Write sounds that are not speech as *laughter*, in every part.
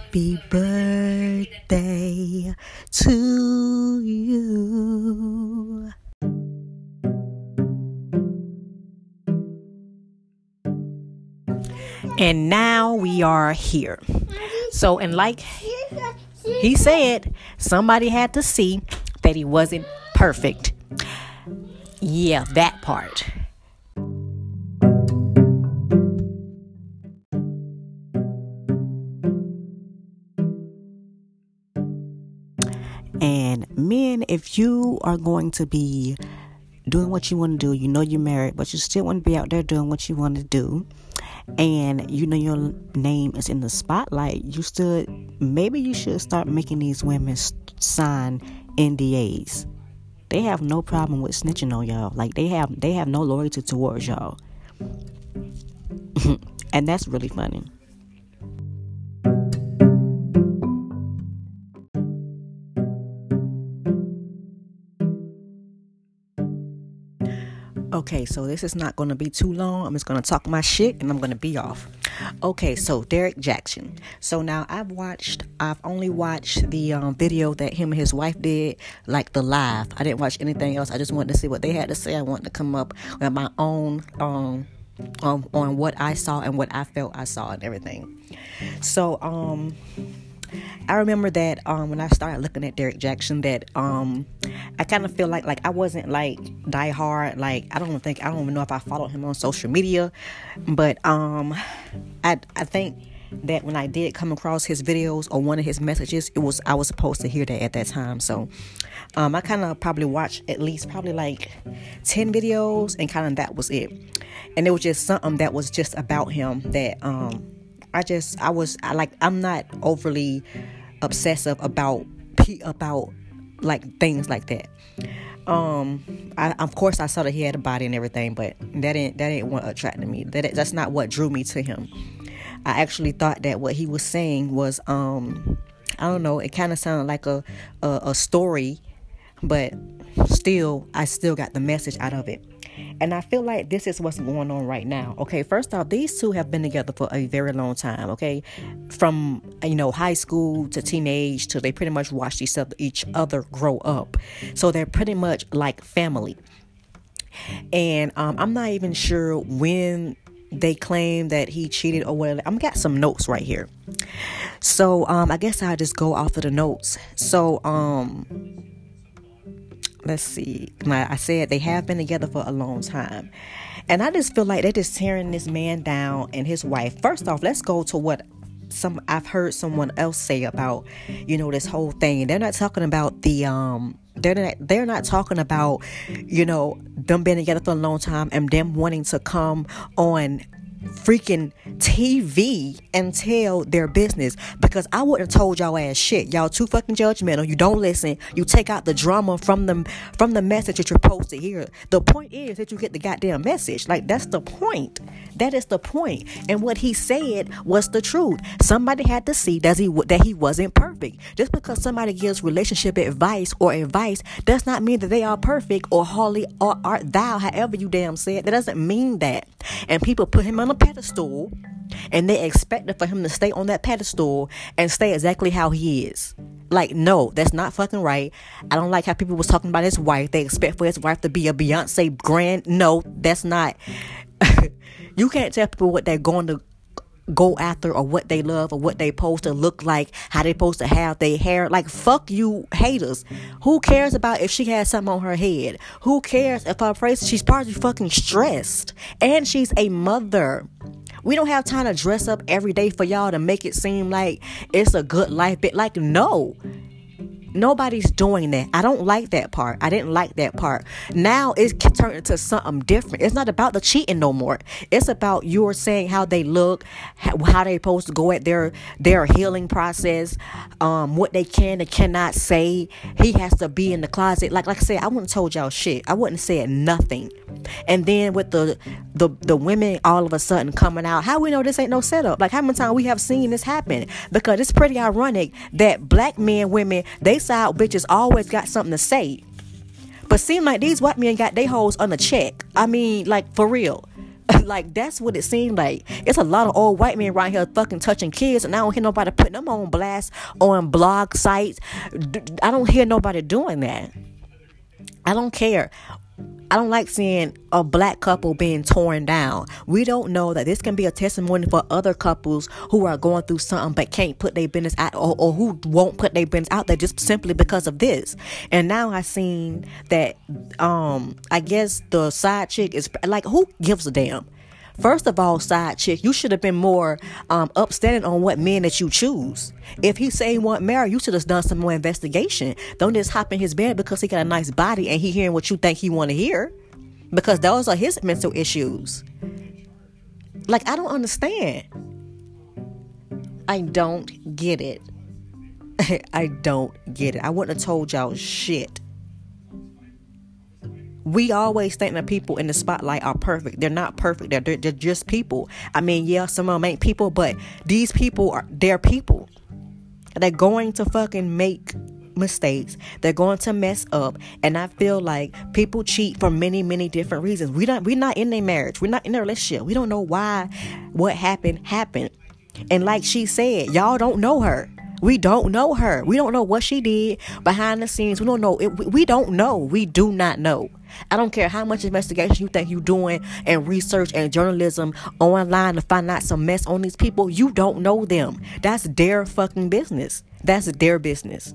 Happy birthday to you. And now we are here. So, and like he said, somebody had to see that he wasn't perfect. Yeah, that part. You are going to be doing what you want to do, you know you're married, but you still want to be out there doing what you want to do, and you know your name is in the spotlight, you still maybe you should start making these women sign NDAs. They have no problem with snitching on y'all. Like they have they have no loyalty towards y'all. *laughs* and that's really funny. Okay, so this is not going to be too long. I'm just going to talk my shit and I'm going to be off. Okay, so Derrick Jaxn. So now I've watched, I've only watched the um, video that him and his wife did, like the live. I didn't watch anything else. I just wanted to see what they had to say. I wanted to come up with my own um, um on what I saw and what I felt I saw and everything. So um I remember that um, when I started looking at Derrick Jaxn, that um, I kind of feel like like I wasn't like die hard. Like I don't think I don't even know if I followed him on social media, but um, I I think that when I did come across his videos or one of his messages, it was I was supposed to hear that at that time. So um, I kind of probably watched at least probably like ten videos, and kind of that was it. And it was just something that was just about him that um I just I was I like I'm not overly obsessive about about like things like that. Um, I of course I saw that he had a body and everything, but that ain't that ain't what attracted me. That that's not what drew me to him. I actually thought that what he was saying was um I don't know, it kind of sounded like a, a a story, but still I still got the message out of it. And I feel like this is what's going on right now. Okay, first off, these two have been together for a very long time. Okay, from you know high school to teenage to they pretty much watched each other each other grow up. So they're pretty much like family. And um, I'm not even sure when they claim that he cheated or whatever. I'm got some notes right here. So um, I guess I'll just go off of the notes. So um let's see. I said they have been together for a long time. And I just feel like they're just tearing this man down and his wife. First off, let's go to what some I've heard someone else say about, you know, this whole thing. They're not talking about the um they're not they're not talking about, you know, them being together for a long time and them wanting to come on freaking TV and tell their business because I wouldn't have told y'all ass shit. Y'all too fucking judgmental. You don't listen. You take out the drama from the from the message that you're supposed to hear. The point is that you get the goddamn message. Like that's the point. That is the point. And what he said was the truth. Somebody had to see that he that he wasn't perfect. Just because somebody gives relationship advice or advice does not mean that they are perfect or holy or art thou, however you damn said. That doesn't mean that. And people put him on a pedestal and they expected for him to stay on that pedestal and stay exactly how he is. Like, no, that's not fucking right. I don't like how people was talking about his wife. They expect for his wife to be a Beyonce grand. No, that's not. *laughs* you can't tell people what they're going to go after or what they love or what they supposed to look like, how they supposed to have their hair. Like fuck you haters. Who cares about if she has something on her head? Who cares if her face she's probably fucking stressed. And she's a mother. We don't have time to dress up every day for y'all to make it seem like it's a good life. But like no. Nobody's doing that. I don't like that part. I didn't like that part. Now it's turned into something different. It's not about the cheating no more. It's about you're saying how they look, how they supposed to go at their their healing process, um, what they can and cannot say. He has to be in the closet. Like like I said, I wouldn't told y'all shit. I wouldn't said nothing. And then with the the the women all of a sudden coming out, how we know this ain't no setup? Like how many times we have seen this happen? Because it's pretty ironic that black men, women, they side bitches always got something to say. But seem like these white men got their hoes on the check. I mean, like for real. *laughs* like that's what it seemed like. It's a lot of old white men right here fucking touching kids, and I don't hear nobody putting them on blast on blog sites. I don't hear nobody doing that. I don't care. I don't like seeing a black couple being torn down. We don't know that this can be a testimony for other couples who are going through something but can't put their business out or, or who won't put their business out there just simply because of this. And now I seen that um I guess the side chick is like who gives a damn? First of all, side chick, you should have been more um, upstanding on what men that you choose. If he say he want marry, you should have done some more investigation. Don't just hop in his bed because he got a nice body and he hearing what you think he want to hear, because those are his mental issues. Like I don't understand. I don't get it. *laughs* I don't get it. I wouldn't have told y'all shit we always think that people in the spotlight are perfect. They're not perfect. They're, they're, they're, just people. I mean, yeah, some of them ain't people, but these people are they're people. They're going to fucking make mistakes. They're going to mess up. And I feel like people cheat for many, many different reasons. We don't we're not in a marriage. We're not in a relationship. We don't know why what happened happened. And like she said, y'all don't know her. We don't know her. We don't know what she did behind the scenes. We don't know. It, we don't know. We do not know. I don't care how much investigation you think you're doing and research and journalism online to find out some mess on these people. You don't know them. That's their fucking business. That's their business.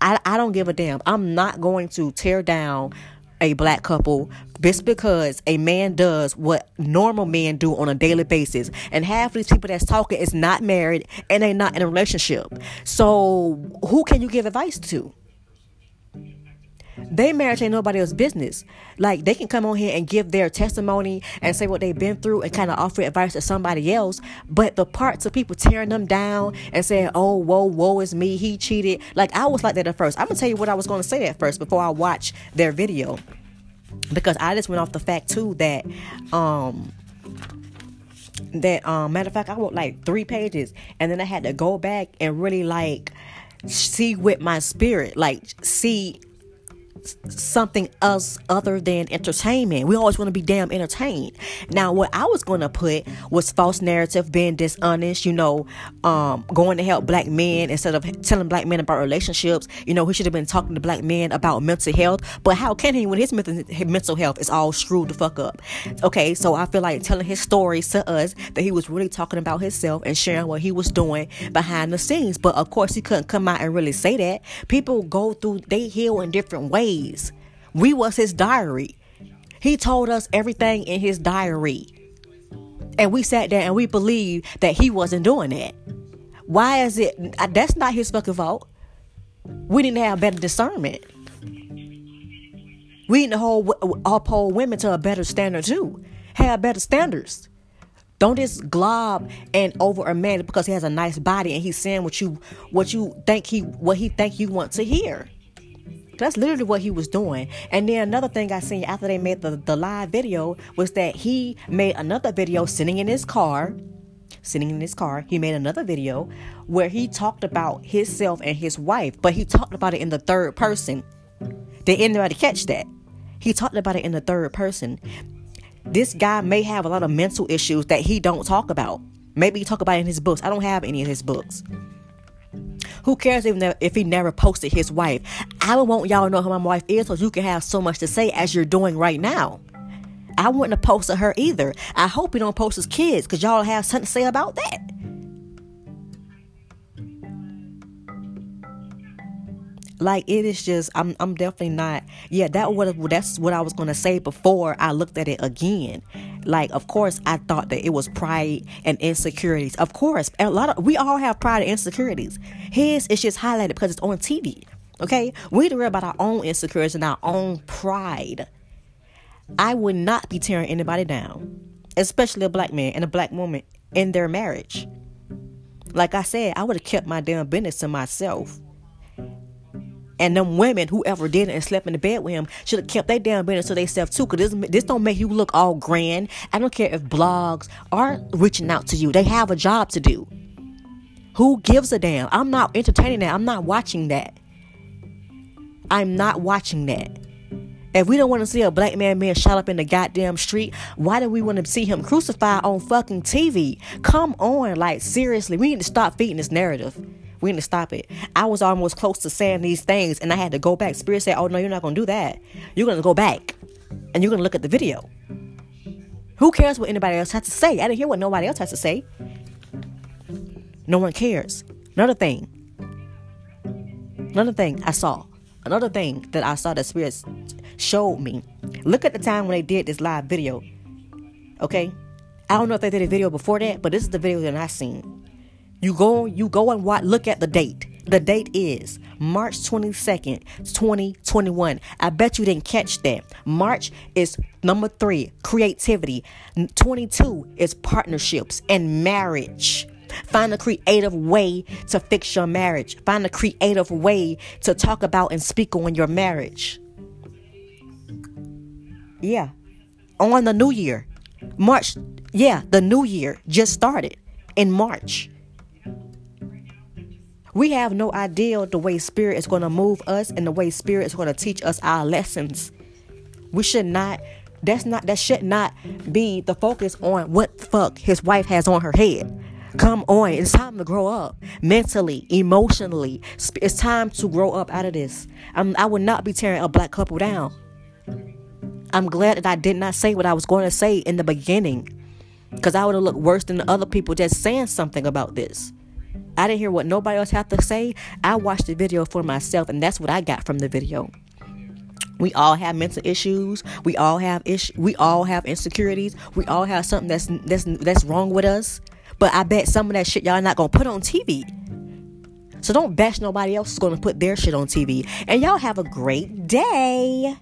I, I don't give a damn. I'm not going to tear down a black couple just because a man does what normal men do on a daily basis. And half of these people that's talking is not married and they're not in a relationship. So who can you give advice to? They marriage ain't nobody else's business. Like they can come on here and give their testimony and say what they've been through and kind of offer advice to somebody else. But the parts of people tearing them down and saying, "Oh, whoa, whoa, is me, he cheated." Like I was like that at first. I'm gonna tell you what I was gonna say at first before I watch their video, because I just went off the fact too that um that um matter of fact I wrote like three pages and then I had to go back and really like see with my spirit like see something else other than entertainment. We always want to be damn entertained. Now, what I was going to put was false narrative, being dishonest, you know, um, going to help black men instead of telling black men about relationships. You know, he should have been talking to black men about mental health. But how can he when his mental health is all screwed the fuck up? Okay, so I feel like telling his stories to us that he was really talking about himself and sharing what he was doing behind the scenes. But of course, he couldn't come out and really say that. People go through, they heal in different ways days. We was his diary. He told us everything in his diary. And we sat there and we believed that he wasn't doing that. Why is it? Uh, that's not his fucking fault. We didn't have better discernment. We need to hold, uphold women to a better standard too. Have better standards. Don't just glob and over a man because he has a nice body and he's saying what you what you think he what he think you want to hear. That's literally what he was doing. And then another thing I seen after they made the, the live video was that he made another video sitting in his car. Sitting in his car, he made another video where he talked about himself and his wife, but he talked about it in the third person. Did anybody catch that? He talked about it in the third person. This guy may have a lot of mental issues that he don't talk about. Maybe he talk about in his books. I don't have any of his books. Who cares if, if he never posted his wife? I would want y'all to know who my wife is so you can have so much to say as you're doing right now. I wouldn't have posted her either. I hope he don't post his kids because y'all have something to say about that. Like it is just I'm I'm definitely not yeah that what that's what I was gonna say before I looked at it again. Like of course I thought that it was pride and insecurities. Of course a lot of we all have pride and insecurities. His is just highlighted because it's on TV. Okay, we worry about our own insecurities and our own pride. I would not be tearing anybody down, especially a black man and a black woman in their marriage. Like I said, I would have kept my damn business to myself. And them women, whoever did it and slept in the bed with him, should have kept their damn business to themselves too. Cause this, this don't make you look all grand. I don't care if blogs are reaching out to you. They have a job to do. Who gives a damn? I'm not entertaining that. I'm not watching that. I'm not watching that. If we don't want to see a black man being shot up in the goddamn street, why do we want to see him crucified on fucking TV? Come on, like seriously, we need to stop feeding this narrative. We need to stop it. I was almost close to saying these things, and I had to go back. Spirit said, "Oh no, you're not gonna do that. You're gonna go back, and you're gonna look at the video." Who cares what anybody else has to say? I didn't hear what nobody else has to say. No one cares. Another thing. Another thing I saw. Another thing that I saw that Spirit showed me. Look at the time when they did this live video. Okay? I don't know if they did a video before that, but this is the video that I've seen. You go you go and watch look at the date. The date is March 22nd, 2021. I bet you didn't catch that. March is number 3, creativity. 22 is partnerships and marriage. Find a creative way to fix your marriage. Find a creative way to talk about and speak on your marriage. Yeah. On the new year. March. Yeah, the new year just started in March. We have no idea the way Spirit is going to move us and the way Spirit is going to teach us our lessons. We should not. That's not. That should not be the focus on what fuck his wife has on her head. Come on, it's time to grow up mentally, emotionally. It's time to grow up out of this. I'm, I would not be tearing a black couple down. I'm glad that I did not say what I was going to say in the beginning because I would have looked worse than the other people just saying something about this. I didn't hear what nobody else had to say. I watched the video for myself, and that's what I got from the video. We all have mental issues. We all have ish. We all have insecurities. We all have something that's that's that's wrong with us. But I bet some of that shit y'all not gonna put on TV. So don't bash nobody else is gonna put their shit on TV. And y'all have a great day.